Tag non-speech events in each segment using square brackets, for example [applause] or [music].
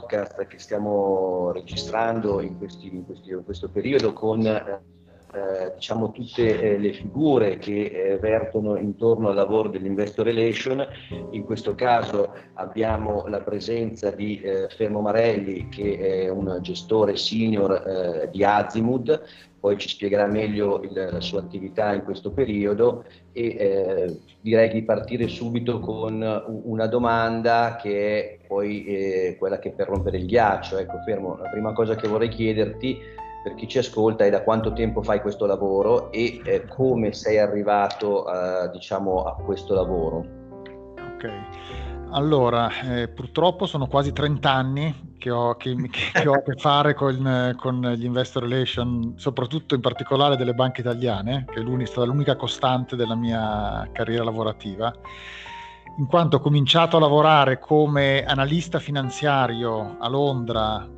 podcast che stiamo registrando in, questi, in, questi, in questo periodo con eh, diciamo tutte eh, le figure che eh, vertono intorno al lavoro dell'investor relation. In questo caso abbiamo la presenza di eh, Fermo Marelli che è un gestore senior eh, di Azimud, poi ci spiegherà meglio il, la sua attività in questo periodo e eh, direi di partire subito con una domanda che è poi eh, quella che per rompere il ghiaccio. Ecco, Fermo, la prima cosa che vorrei chiederti per chi ci ascolta è da quanto tempo fai questo lavoro e eh, come sei arrivato eh, diciamo, a questo lavoro. Ok, allora eh, purtroppo sono quasi 30 anni che ho, che, che ho a che fare con, con, gli investor relation, soprattutto in particolare delle banche italiane, che è, stata l'unica costante della mia carriera lavorativa in quanto ho cominciato a lavorare come analista finanziario a Londra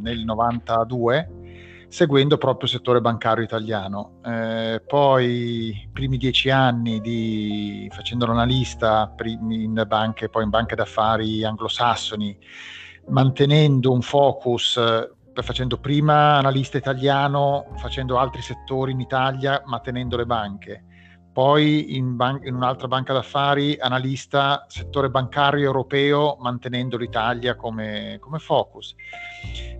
nel 92 seguendo proprio il settore bancario italiano. Eh, poi i primi dieci anni di, facendo l'analista in banche, poi in banche d'affari anglosassoni, mantenendo un focus, eh, facendo prima analista italiano, facendo altri settori in Italia, ma tenendo le banche. Poi in, ban- in un'altra banca d'affari, analista settore bancario europeo, mantenendo l'Italia come, come focus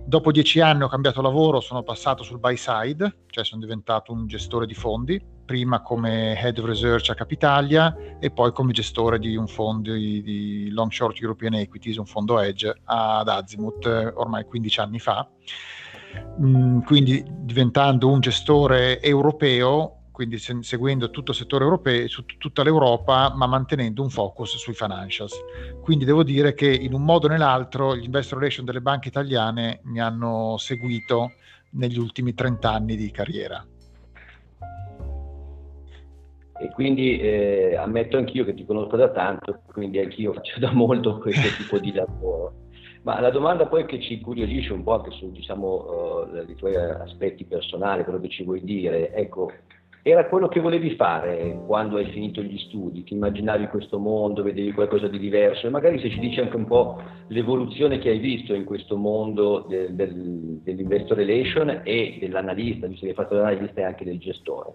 Dopo dieci anni ho cambiato lavoro, sono passato sul buy side, cioè sono diventato un gestore di fondi, prima come head of research a Capitalia e poi come gestore di un fondo di, di long short European Equities, un fondo hedge ad Azimut ormai 15 anni fa. Mm, quindi diventando un gestore europeo quindi se, seguendo tutto il settore europeo, su t- tutta l'Europa, ma mantenendo un focus sui financials. Quindi devo dire che in un modo o nell'altro gli investor relation delle banche italiane mi hanno seguito negli ultimi 30 anni di carriera. E quindi eh, ammetto anch'io che ti conosco da tanto, quindi anch'io faccio da molto questo [laughs] tipo di lavoro. Ma la domanda poi che ci incuriosisce un po' anche su diciamo, uh, i tuoi aspetti personali, quello che ci vuoi dire, ecco, era quello che volevi fare quando hai finito gli studi, ti immaginavi questo mondo, vedevi qualcosa di diverso. E magari se ci dici anche un po' l'evoluzione che hai visto in questo mondo del, del, dell'investor relation e dell'analista, visto che hai fatto l'analista e anche del gestore.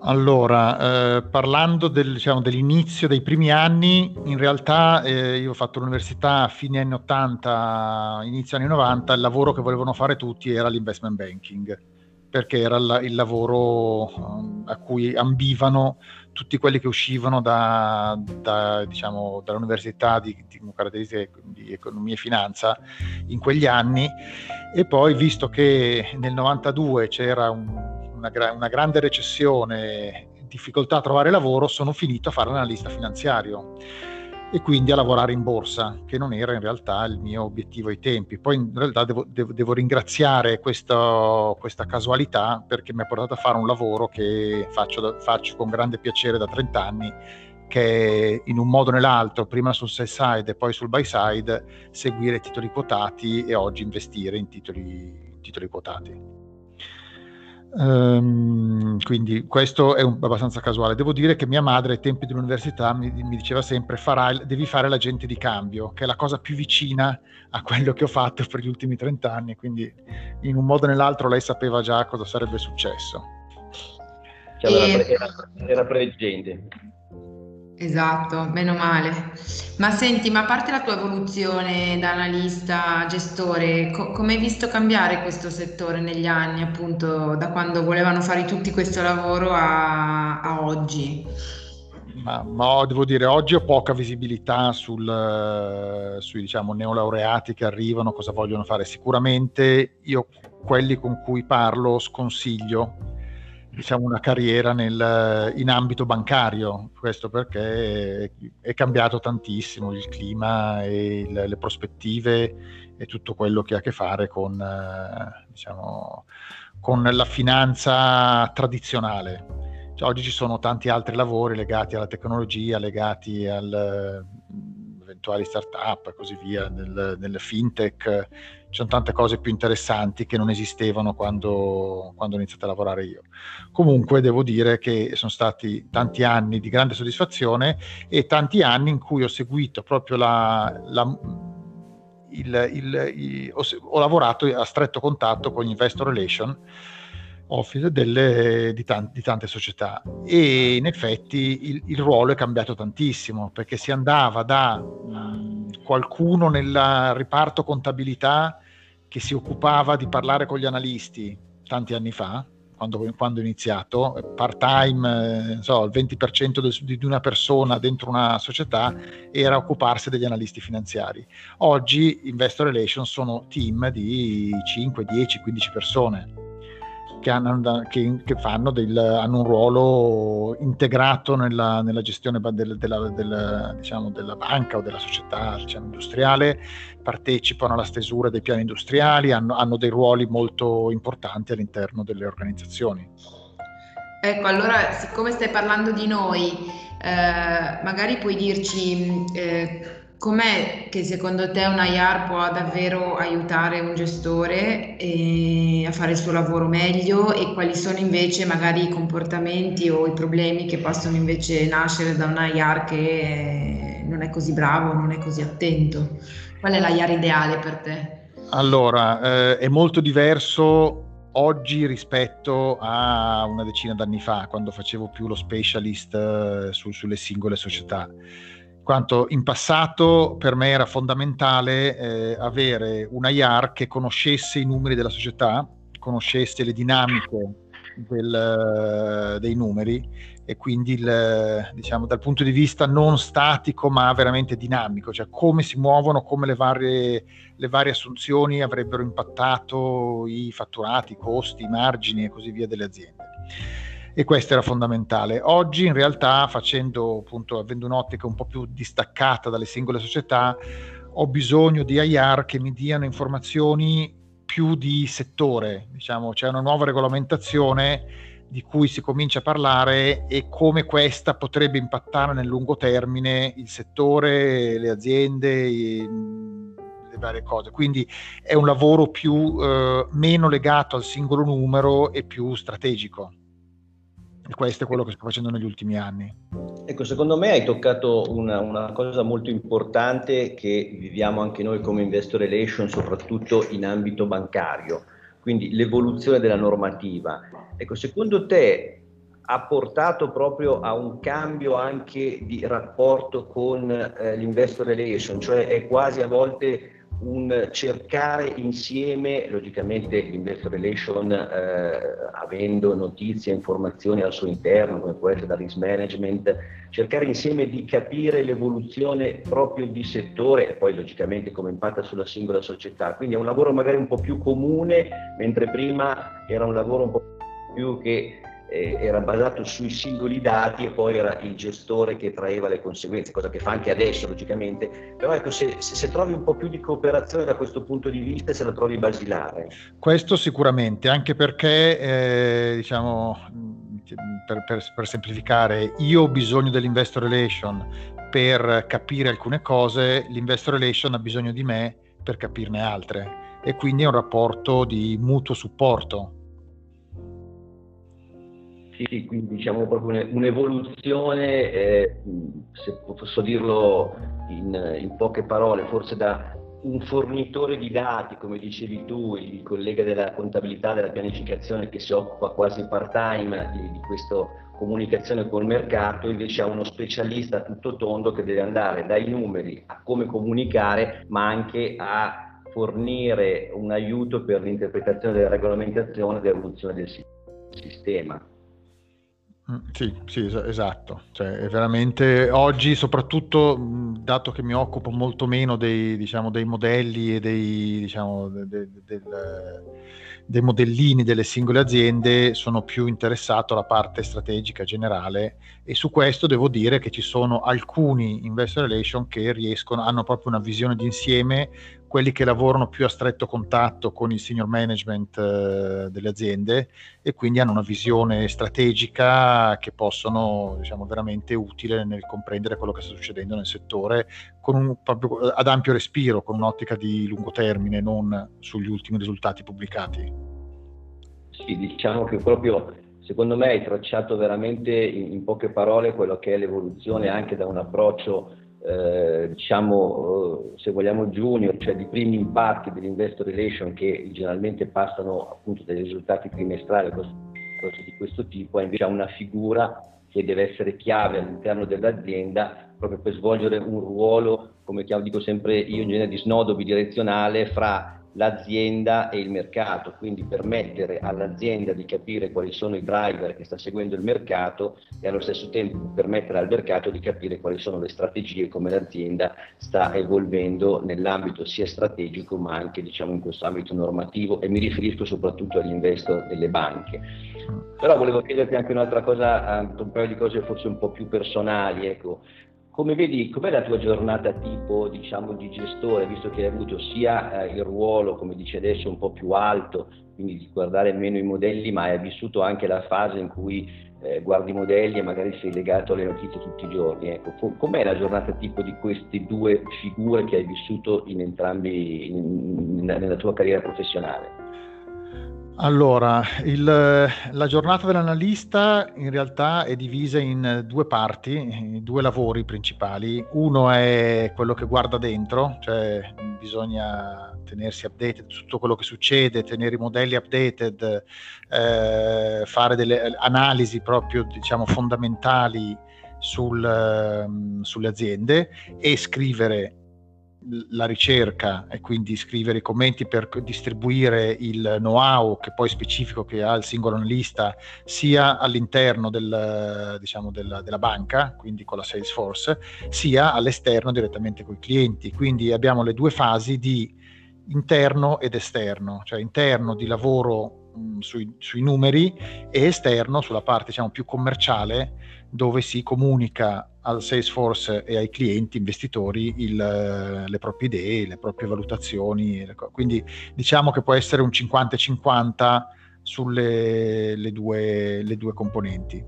Allora, eh, parlando del, diciamo, dell'inizio dei primi anni, in realtà eh, io ho fatto l'università a fine anni 80, inizio anni 90, il lavoro che volevano fare tutti era l'investment banking perché era la, il lavoro um, a cui ambivano tutti quelli che uscivano da, da, diciamo, dall'università di, di, di, economia e finanza in quegli anni. E poi visto che nel 92 c'era un, una, una grande recessione, difficoltà a trovare lavoro, sono finito a fare l'analista finanziario e quindi a lavorare in borsa, che non era in realtà il mio obiettivo ai tempi. Poi in realtà devo, devo, devo ringraziare questo, questa casualità perché mi ha portato a fare un lavoro che faccio, faccio con grande piacere da 30 anni, che in un modo o nell'altro, prima sul sell side e poi sul buy side, seguire titoli quotati e oggi investire in titoli, titoli quotati. Um, quindi questo è un, abbastanza casuale. Devo dire che mia madre ai tempi dell'università mi, mi diceva sempre farai, devi fare l'agente di cambio, che è la cosa più vicina a quello che ho fatto per gli ultimi 30 anni, quindi in un modo o nell'altro lei sapeva già cosa sarebbe successo. Cioè, era, era, era preveggente. Esatto, meno male. Ma senti, ma a parte la tua evoluzione da analista, gestore, co- come hai visto cambiare questo settore negli anni, appunto, da quando volevano fare tutti questo lavoro a, a oggi? Ma, ma, devo dire, oggi ho poca visibilità sul, sui diciamo, neolaureati che arrivano, cosa vogliono fare. Sicuramente io quelli con cui parlo sconsiglio diciamo, una carriera nel, in ambito bancario, questo perché è cambiato tantissimo il clima e il, le prospettive e tutto quello che ha a che fare con, eh, diciamo, con la finanza tradizionale. Cioè, oggi ci sono tanti altri lavori legati alla tecnologia, legati al eventuali start-up e così via, nel, nel fintech, sono tante cose più interessanti che non esistevano quando, quando ho iniziato a lavorare io. Comunque devo dire che sono stati tanti anni di grande soddisfazione e tanti anni in cui ho seguito proprio la, la il, il, il, ho, ho, lavorato a stretto contatto con gli investor relation office delle, di, tanti, di, tante società e in effetti il, ruolo è cambiato tantissimo perché si andava da mh, qualcuno nel riparto contabilità che si occupava di parlare con gli analisti tanti anni fa quando, quando ho iniziato, part time, eh, so, il 20% del, di una persona dentro una società era occuparsi degli analisti finanziari. Oggi Investor Relations sono team di 5, 10, 15 persone che, hanno, che, che del, hanno, un ruolo integrato nella, nella gestione del, della, del, diciamo, della, banca o della società diciamo, industriale, partecipano alla stesura dei piani industriali, hanno, hanno dei ruoli molto importanti all'interno delle organizzazioni. Ecco, allora, siccome stai parlando di noi, eh, magari puoi dirci eh, Com'è che secondo te un IR può davvero aiutare un gestore eh, a fare il suo lavoro meglio e quali sono invece magari i comportamenti o i problemi che possono invece nascere da un IR che eh, non è così bravo, non è così attento? Qual è l'IR ideale per te? Allora, eh, è molto diverso oggi rispetto a una decina d'anni fa, quando facevo più lo specialist eh, su, sulle singole società quanto in passato per me era fondamentale eh, avere una IAR che conoscesse i numeri della società, conoscesse le dinamiche del, dei numeri e quindi il, diciamo, dal punto di vista non statico ma veramente dinamico, cioè come si muovono, come le varie, le varie assunzioni avrebbero impattato i fatturati, i costi, i margini e così via delle aziende e questo era fondamentale. Oggi in realtà facendo appunto, avendo un'ottica un po' più distaccata dalle singole società, ho bisogno di IR che mi diano informazioni più di settore, diciamo, c'è una nuova regolamentazione di cui si comincia a parlare e come questa potrebbe impattare nel lungo termine il settore, le aziende, le varie cose. Quindi è un lavoro più eh, meno legato al singolo numero e più strategico. E questo è quello che sto facendo negli ultimi anni. Ecco, secondo me hai toccato una, una, cosa molto importante che viviamo anche noi come investor relation, soprattutto in ambito bancario, quindi l'evoluzione della normativa. Ecco, secondo te ha portato proprio a un cambio anche di rapporto con eh, l'investor relation, cioè è quasi a volte un cercare insieme, logicamente l'investor relation eh, avendo notizie informazioni al suo interno, come può essere da risk management, cercare insieme di capire l'evoluzione proprio di settore e poi logicamente come impatta sulla singola società. Quindi è un lavoro magari un po' più comune, mentre prima era un lavoro un po' più che eh, era basato sui singoli dati e poi era il gestore che traeva le conseguenze, cosa che fa anche adesso logicamente, però ecco se, se, trovi un po' più di cooperazione da questo punto di vista se la trovi basilare. Questo sicuramente, anche perché eh, diciamo per, per, per, semplificare, io ho bisogno dell'investor relation per capire alcune cose, l'investor relation ha bisogno di me per capirne altre e quindi è un rapporto di mutuo supporto sì, quindi diciamo proprio un'evoluzione, eh, se posso dirlo in, in, poche parole, forse da un fornitore di dati, come dicevi tu, il collega della contabilità, della pianificazione che si occupa quasi part-time di, di questa comunicazione col mercato, invece a uno specialista tutto tondo che deve andare dai numeri a come comunicare, ma anche a fornire un aiuto per l'interpretazione della regolamentazione e dell'evoluzione del sistema. Mm, sì, sì, esatto. Cioè, è veramente oggi, soprattutto dato che mi occupo molto meno dei, diciamo, dei modelli e dei, diciamo, de, de, de, dei modellini delle singole aziende, sono più interessato alla parte strategica generale e su questo devo dire che ci sono alcuni investor relation che riescono, hanno proprio una visione d'insieme quelli che lavorano più a stretto contatto con il senior management eh, delle aziende e quindi hanno una visione strategica che possono, diciamo, veramente utile nel comprendere quello che sta succedendo nel settore un, proprio, ad ampio respiro, con un'ottica di lungo termine, non sugli ultimi risultati pubblicati. Sì, diciamo che proprio secondo me hai tracciato veramente in, in poche parole quello che è l'evoluzione anche da un approccio eh, diciamo, eh, se vogliamo junior, cioè di primi impatti dell'investor relation che generalmente passano appunto dai risultati trimestrali, cose, cose di questo tipo, è invece una figura che deve essere chiave all'interno dell'azienda proprio per svolgere un ruolo, come dico sempre io in genere, di snodo bidirezionale fra l'azienda e il mercato, quindi permettere all'azienda di capire quali sono i driver che sta seguendo il mercato e allo stesso tempo permettere al mercato di capire quali sono le strategie come l'azienda sta evolvendo nell'ambito sia strategico ma anche diciamo, in questo ambito normativo e mi riferisco soprattutto agli investor delle banche. Però volevo chiederti anche un'altra cosa, un paio di cose forse un po' più personali, ecco. Come vedi, com'è la tua giornata tipo, diciamo, di gestore, visto che hai avuto sia eh, il ruolo, come dici adesso, un po' più alto, quindi di guardare meno i modelli, ma hai vissuto anche la fase in cui eh, guardi i modelli e magari sei legato alle notizie tutti i giorni. Ecco, com'è la giornata tipo di queste due figure che hai vissuto in entrambi in, in, nella tua carriera professionale? Allora, il, la giornata dell'analista in realtà è divisa in due parti, due lavori principali. Uno è quello che guarda dentro, cioè bisogna tenersi updated su tutto quello che succede, tenere i modelli updated, eh, fare delle analisi proprio diciamo fondamentali sul, sulle aziende e scrivere la ricerca e quindi scrivere i commenti per distribuire il know-how che poi specifico che ha il singolo analista sia all'interno del, diciamo, della, della, banca, quindi con la Salesforce, sia all'esterno direttamente con i clienti. Quindi abbiamo le due fasi di interno ed esterno, cioè interno di lavoro mh, sui, sui, numeri e esterno sulla parte diciamo, più commerciale dove si comunica al Salesforce e ai clienti investitori il, le proprie idee, le proprie valutazioni. Quindi diciamo che può essere un 50-50 sulle le due, le due componenti.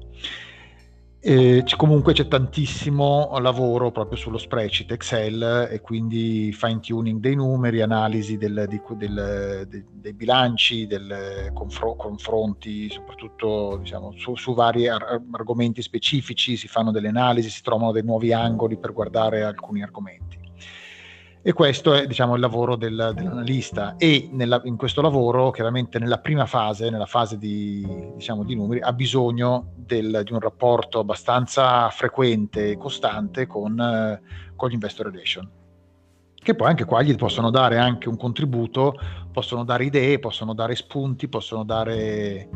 E comunque c'è tantissimo lavoro proprio sullo spreadsheet Excel e quindi fine tuning dei numeri, analisi del, di, del, de, dei bilanci, del confro- confronti, soprattutto diciamo, su, su, vari ar- argomenti specifici, si fanno delle analisi, si trovano dei nuovi angoli per guardare alcuni argomenti. E questo è diciamo, il lavoro del, dell'analista. E nella, in questo lavoro, chiaramente nella prima fase, nella fase di, diciamo, di numeri, ha bisogno del, di un rapporto abbastanza frequente e costante con, eh, con gli investor relation che poi anche qua gli possono dare anche un contributo, possono dare idee, possono dare spunti, possono dare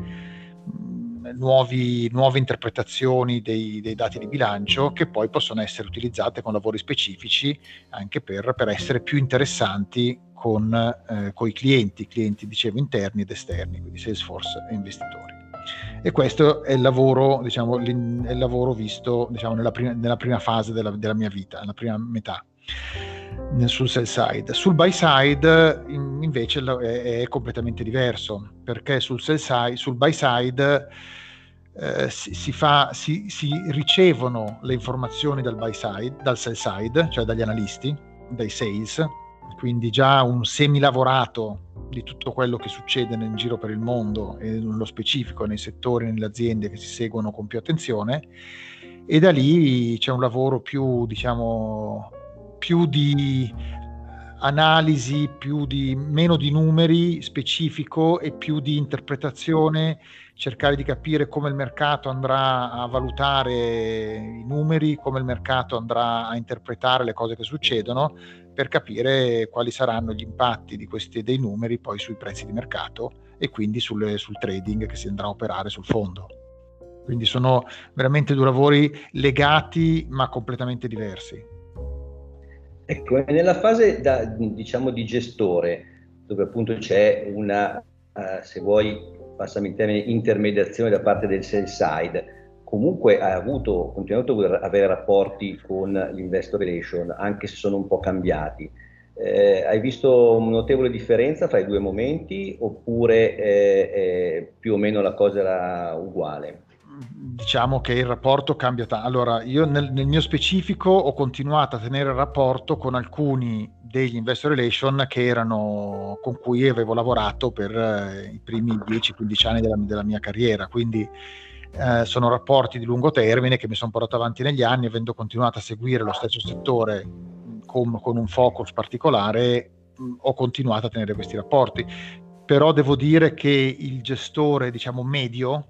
nuovi, nuove interpretazioni dei, dei, dati di bilancio che poi possono essere utilizzate con lavori specifici anche per, per essere più interessanti con, eh, i clienti, clienti dicevo interni ed esterni, quindi Salesforce e investitori. E questo è il lavoro, diciamo, è il lavoro visto diciamo, nella, prima, nella prima fase della, della mia vita, nella prima metà sul sell side. Sul buy side invece è completamente diverso perché sul, sell side, sul buy side eh, si, si, fa, si, si, ricevono le informazioni dal buy side, dal sell side, cioè dagli analisti, dai sales, quindi già un semilavorato di tutto quello che succede nel giro per il mondo e nello specifico nei settori, nelle aziende che si seguono con più attenzione e da lì c'è un lavoro più, diciamo, più di analisi, più di, meno di numeri specifico e più di interpretazione cercare di capire come il mercato andrà a valutare i numeri, come il mercato andrà a interpretare le cose che succedono per capire quali saranno gli impatti di questi, dei numeri poi sui prezzi di mercato e quindi sul, sul trading che si andrà a operare sul fondo. Quindi sono veramente due lavori legati ma completamente diversi. Ecco, nella fase da, diciamo di gestore, dove appunto c'è una, uh, se vuoi, passami il termine, intermediazione da parte del sell side, comunque hai avuto, continuato ad avere rapporti con l'investor relation, anche se sono un po' cambiati. Eh, hai visto una notevole differenza fra i due momenti oppure eh, eh, più o meno la cosa era uguale? Diciamo che il rapporto cambia tanto. Allora, io nel, nel, mio specifico ho continuato a tenere il rapporto con alcuni degli investor relation che erano, con cui avevo lavorato per eh, i primi 10-15 anni della, della, mia carriera, quindi eh, sono rapporti di lungo termine che mi sono portato avanti negli anni, avendo continuato a seguire lo stesso settore con, con un focus particolare, mh, ho continuato a tenere questi rapporti. Però devo dire che il gestore, diciamo, medio,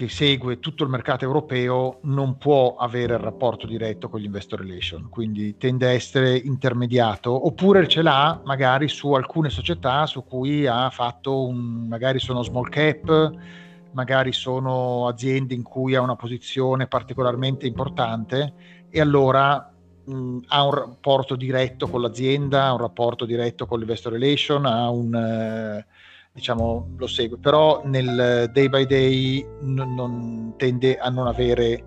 che segue tutto il mercato europeo non può avere il rapporto diretto con gli investor relation, quindi tende a essere intermediato, oppure ce l'ha magari su alcune società su cui ha fatto un, magari sono small cap, magari sono aziende in cui ha una posizione particolarmente importante e allora mh, ha un rapporto diretto con l'azienda, ha un rapporto diretto con l'investor relation, ha un... Eh, diciamo, lo segue, però nel day by day non, non tende a non avere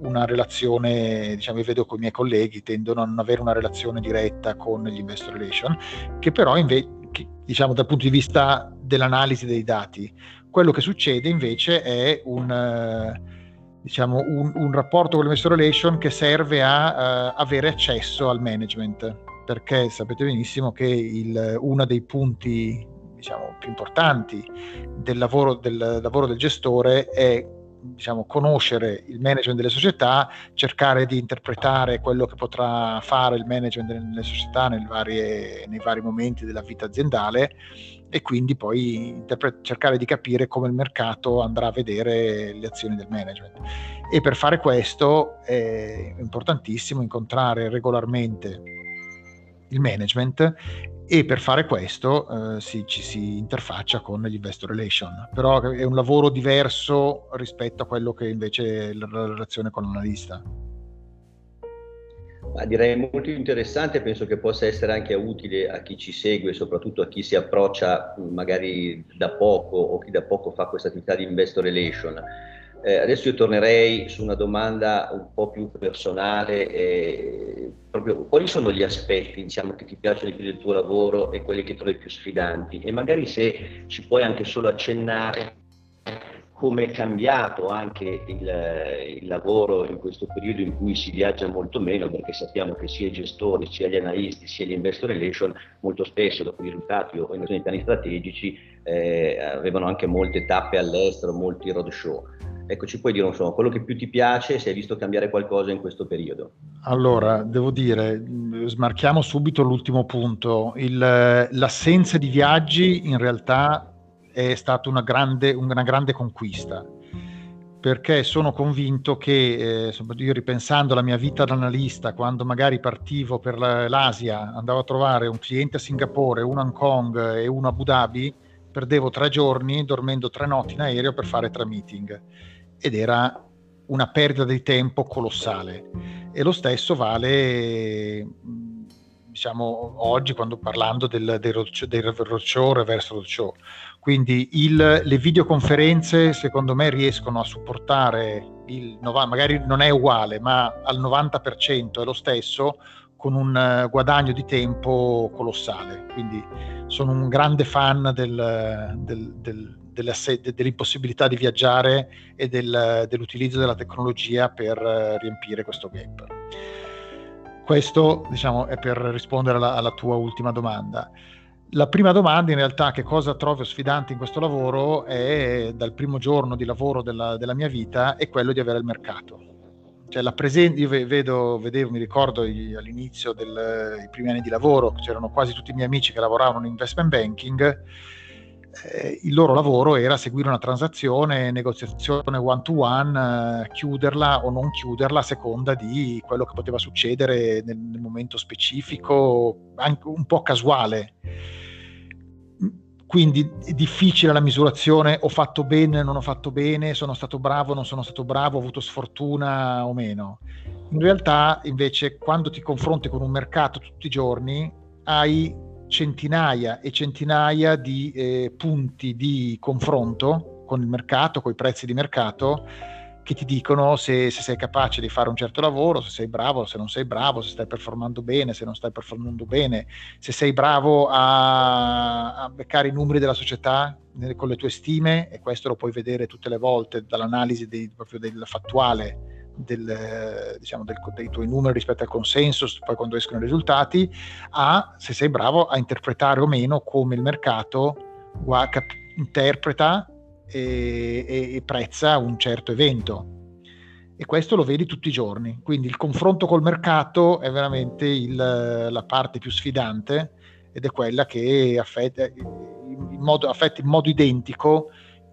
una relazione, diciamo, io vedo con i miei colleghi, tendono a non avere una relazione diretta con gli investor relation, che però invece, diciamo, dal punto di vista dell'analisi dei dati, quello che succede invece è un, diciamo, un, un rapporto con l'investor relation che serve a uh, avere accesso al management, perché sapete benissimo che uno dei punti diciamo, più importanti del lavoro del, lavoro del gestore è diciamo, conoscere il management delle società, cercare di interpretare quello che potrà fare il management delle società varie, nei vari momenti della vita aziendale e quindi poi interpre- cercare di capire come il mercato andrà a vedere le azioni del management. E per fare questo è importantissimo incontrare regolarmente il management e per fare questo eh, si, ci si interfaccia con gli investor relation, però è un lavoro diverso rispetto a quello che invece è la relazione con l'analista. Ma direi molto interessante, penso che possa essere anche utile a chi ci segue, soprattutto a chi si approccia magari da poco o chi da poco fa questa attività di investor relation eh, adesso io tornerei su una domanda un po' più personale, eh, proprio quali sono gli aspetti diciamo, che ti piacciono di più del tuo lavoro e quelli che trovi più sfidanti e magari se ci puoi anche solo accennare come è cambiato anche il, il, lavoro in questo periodo in cui si viaggia molto meno, perché sappiamo che sia i gestori, sia gli analisti, sia gli investor relation, molto spesso dopo i risultati o i piani strategici, eh, avevano anche molte tappe all'estero, molti roadshow. Ecco, ci puoi dire insomma, quello che più ti piace, se hai visto cambiare qualcosa in questo periodo. Allora, devo dire, smarchiamo subito l'ultimo punto. Il, l'assenza di viaggi in realtà è stata una grande, una grande conquista perché sono convinto che, eh, io ripensando alla mia vita da analista, quando magari partivo per l'Asia, andavo a trovare un cliente a Singapore, uno a Hong Kong e uno a Abu Dhabi, perdevo tre giorni dormendo tre notti in aereo per fare tre meeting ed era una perdita di tempo colossale. E lo stesso vale diciamo oggi quando parlando del, del, roadshow, del roadshow reverse roadshow quindi il, le videoconferenze secondo me riescono a supportare il magari non è uguale ma al 90% è lo stesso con un guadagno di tempo colossale quindi sono un grande fan del, del, del dell'impossibilità di viaggiare e del, dell'utilizzo della tecnologia per eh, riempire questo gap. Questo diciamo, è per rispondere alla, alla tua ultima domanda. La prima domanda in realtà che cosa trovo sfidante in questo lavoro è dal primo giorno di lavoro della, della mia vita è quello di avere il mercato. Cioè la presenza, io vedo, vedevo, mi ricordo all'inizio dei primi anni di lavoro, c'erano quasi tutti i miei amici che lavoravano in investment banking eh, il loro lavoro era seguire una transazione, negoziazione one to one, eh, chiuderla o non chiuderla a seconda di quello che poteva succedere nel, nel momento specifico, anche un po' casuale. Quindi è difficile la misurazione, ho fatto bene, non ho fatto bene, sono stato bravo, non sono stato bravo, ho avuto sfortuna o meno. In realtà, invece, quando ti confronti con un mercato tutti i giorni, hai centinaia e centinaia di eh, punti di confronto con il mercato, con i prezzi di mercato, che ti dicono se, se, sei capace di fare un certo lavoro, se sei bravo, se non sei bravo, se stai performando bene, se non stai performando bene, se sei bravo a, a beccare i numeri della società con le tue stime, e questo lo puoi vedere tutte le volte dall'analisi dei, proprio del fattuale del, diciamo, del, dei tuoi numeri rispetto al consenso, poi quando escono i risultati, a se sei bravo a interpretare o meno come il mercato interpreta e, e, e prezza un certo evento e questo lo vedi tutti i giorni. Quindi il confronto col mercato è veramente il, la parte più sfidante ed è quella che affetta in modo, affetta in modo identico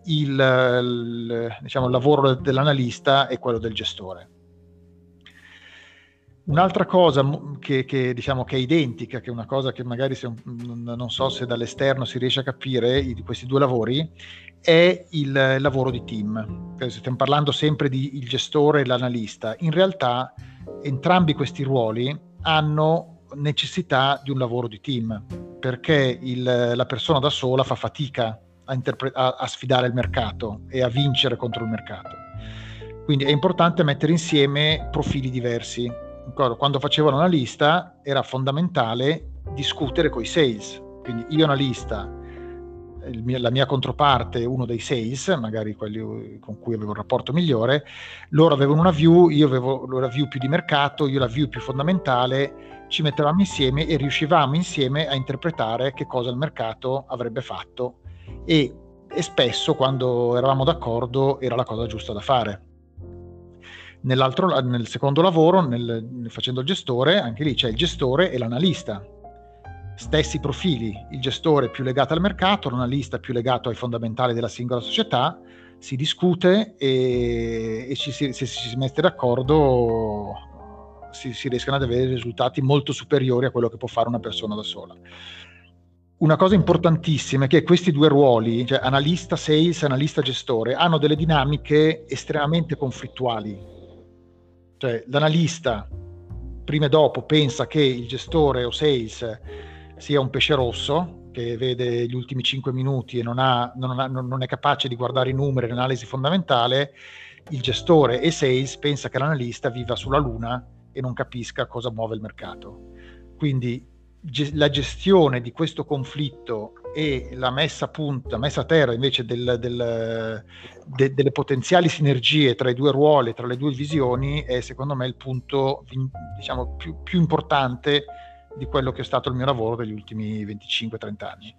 il, il, diciamo, il lavoro dell'analista e quello del gestore. Un'altra cosa che, che, diciamo, che, è identica, che è una cosa che magari se, non so se dall'esterno si riesce a capire di questi due lavori, è il lavoro di team. Stiamo parlando sempre di il gestore e l'analista. In realtà entrambi questi ruoli hanno necessità di un lavoro di team, perché il, la persona da sola fa fatica a, interpre- a, a sfidare il mercato e a vincere contro il mercato. Quindi è importante mettere insieme profili diversi. Quando facevo l'analista era fondamentale discutere con i sales. Quindi io analista mio, la mia controparte, uno dei sales, magari quelli con cui avevo un rapporto migliore, loro avevano una view, io avevo la view più di mercato, io la view più fondamentale, ci mettevamo insieme e riuscivamo insieme a interpretare che cosa il mercato avrebbe fatto e, e spesso quando eravamo d'accordo era la cosa giusta da fare. nel secondo lavoro, nel, facendo il gestore, anche lì c'è il gestore e l'analista stessi profili, il gestore più legato al mercato, l'analista più legato ai fondamentali della singola società, si discute e, e ci, se ci si mette d'accordo si, si riescono ad avere risultati molto superiori a quello che può fare una persona da sola. Una cosa importantissima è che questi due ruoli, cioè analista sales, analista gestore, hanno delle dinamiche estremamente conflittuali. Cioè l'analista prima e dopo pensa che il gestore o sales sia un pesce rosso che vede gli ultimi 5 minuti e non, ha, non, ha, non, è capace di guardare i numeri, l'analisi fondamentale, il gestore e sales pensa che l'analista viva sulla luna e non capisca cosa muove il mercato. Quindi ge- la gestione di questo conflitto e la messa a punto, la messa a terra invece del, del, de- delle potenziali sinergie tra i due ruoli, tra le due visioni, è secondo me il punto diciamo, più, più importante di quello che è stato il mio lavoro degli ultimi 25-30 anni.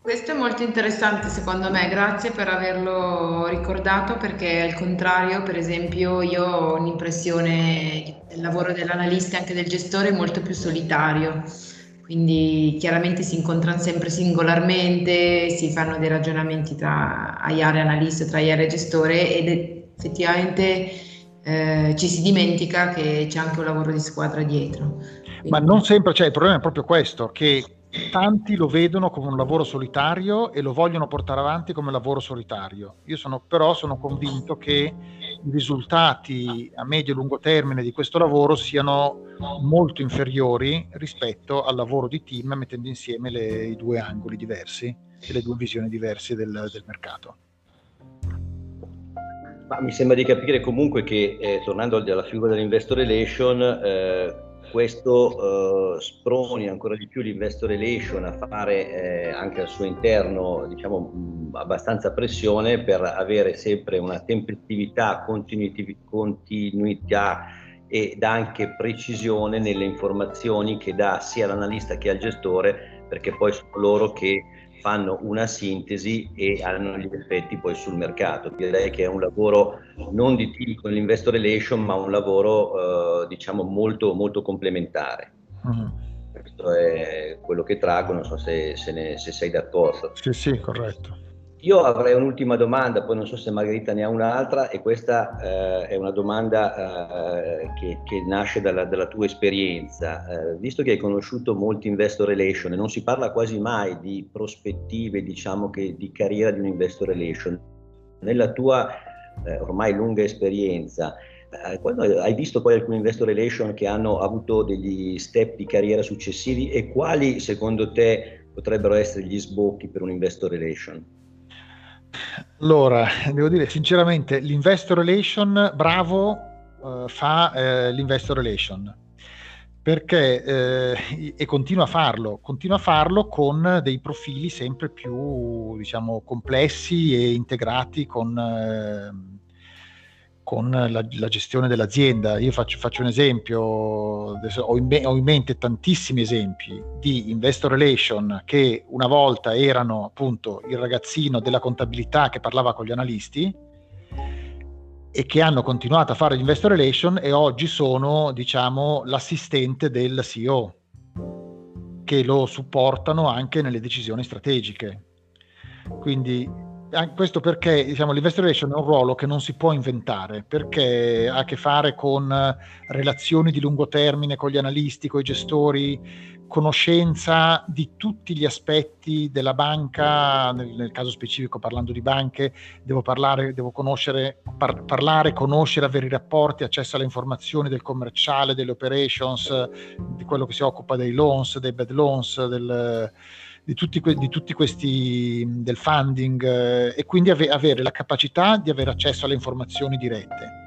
Questo è molto interessante secondo me, grazie per averlo ricordato perché al contrario, per esempio, io ho un'impressione del lavoro dell'analista e anche del gestore molto più solitario, quindi chiaramente si incontrano sempre singolarmente, si fanno dei ragionamenti tra IAR analista e tra IAR gestore ed effettivamente eh, ci si dimentica che c'è anche un lavoro di squadra dietro. Ma non sempre, cioè il problema è proprio questo, che tanti lo vedono come un lavoro solitario e lo vogliono portare avanti come lavoro solitario. Io sono, però sono convinto che i risultati a medio e lungo termine di questo lavoro siano molto inferiori rispetto al lavoro di team mettendo insieme le, i due angoli diversi e le due visioni diverse del, del mercato. Ma mi sembra di capire comunque che, eh, tornando alla figura dell'investor relation, eh, questo eh, sproni ancora di più l'investor relation a fare eh, anche al suo interno diciamo, mh, abbastanza pressione per avere sempre una tempestività, continuità ed anche precisione nelle informazioni che dà sia l'analista che al gestore perché poi sono loro che fanno una sintesi e hanno gli effetti poi sul mercato. Direi che è un lavoro non di tipo l'investor relation, ma un lavoro eh, diciamo molto, molto complementare. Uh-huh. Questo è quello che trago, non so se, se, ne, se sei d'accordo. Sì, sì, corretto. Io avrei un'ultima domanda, poi non so se Margherita ne ha un'altra, e questa eh, è una domanda eh, che, che, nasce dalla, dalla tua esperienza. Eh, visto che hai conosciuto molti investor relation non si parla quasi mai di prospettive, diciamo che di carriera di un investor relation, nella tua eh, ormai lunga esperienza, eh, quando hai visto poi alcuni investor relation che hanno avuto degli step di carriera successivi e quali secondo te potrebbero essere gli sbocchi per un investor relation? Allora, devo dire sinceramente, l'investor relation bravo uh, fa uh, l'investor relation. Perché eh, e continua a farlo, continua a farlo con dei profili sempre più diciamo complessi e integrati con, eh, con la, la, gestione dell'azienda. Io faccio, faccio un esempio, ho in, ho in, mente tantissimi esempi di investor relation che una volta erano appunto il ragazzino della contabilità che parlava con gli analisti e che hanno continuato a fare investor relation e oggi sono diciamo l'assistente del CEO che lo supportano anche nelle decisioni strategiche. Quindi questo perché diciamo, l'investor relation è un ruolo che non si può inventare perché ha a che fare con relazioni di lungo termine con gli analisti, con i gestori, conoscenza di tutti gli aspetti della banca, nel, nel caso specifico parlando di banche, devo parlare, devo conoscere, par, parlare, conoscere, avere i rapporti, accesso alle informazioni del commerciale, delle operations, di quello che si occupa dei loans, dei bad loans, del di tutti, di tutti questi del funding eh, e quindi ave, avere la capacità di avere accesso alle informazioni dirette.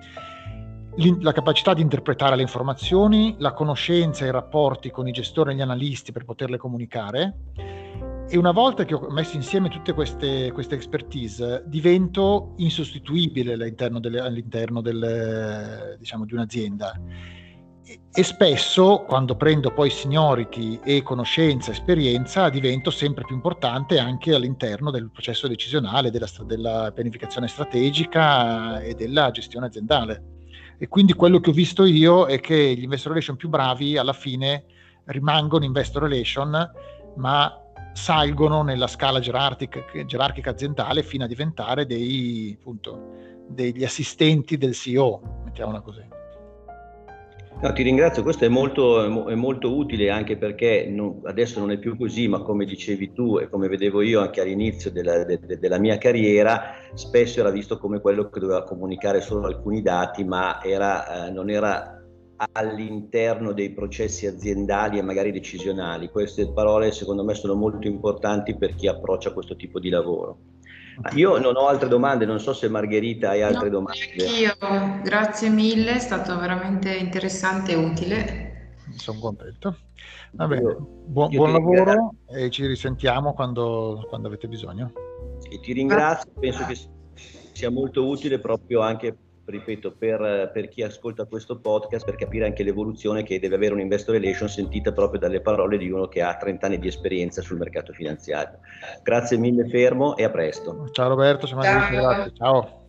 la capacità di interpretare le informazioni, la conoscenza e i rapporti con i gestori e gli analisti per poterle comunicare. E una volta che ho messo insieme tutte queste, queste expertise, divento insostituibile all'interno, delle, all'interno del, diciamo, di un'azienda e spesso quando prendo poi seniority e conoscenza, esperienza, divento sempre più importante anche all'interno del processo decisionale, della, della, pianificazione strategica e della gestione aziendale. E quindi quello che ho visto io è che gli investor relation più bravi alla fine rimangono investor relation, ma salgono nella scala gerarchica, gerarchica aziendale fino a diventare dei, appunto, degli assistenti del CEO, mettiamola così. No, ti ringrazio, questo è molto, è molto utile anche perché non, adesso non è più così, ma come dicevi tu e come vedevo io anche all'inizio della, de, de, della mia carriera, spesso era visto come quello che doveva comunicare solo alcuni dati, ma era, eh, non era all'interno dei processi aziendali e magari decisionali. Queste parole secondo me sono molto importanti per chi approccia questo tipo di lavoro. Io non ho altre domande, non so se Margherita hai altre no, domande. Io, grazie mille, è stato veramente interessante e utile. Sono contento. Va bene, buon, buon lavoro e ci risentiamo quando, quando avete bisogno. E ti ringrazio, penso che sia molto utile proprio anche ripeto, per, per, chi ascolta questo podcast, per capire anche l'evoluzione che deve avere un investor relation sentita proprio dalle parole di uno che ha 30 anni di esperienza sul mercato finanziario. Grazie mille, fermo e a presto. Ciao Roberto, ciao. ciao. Ciao.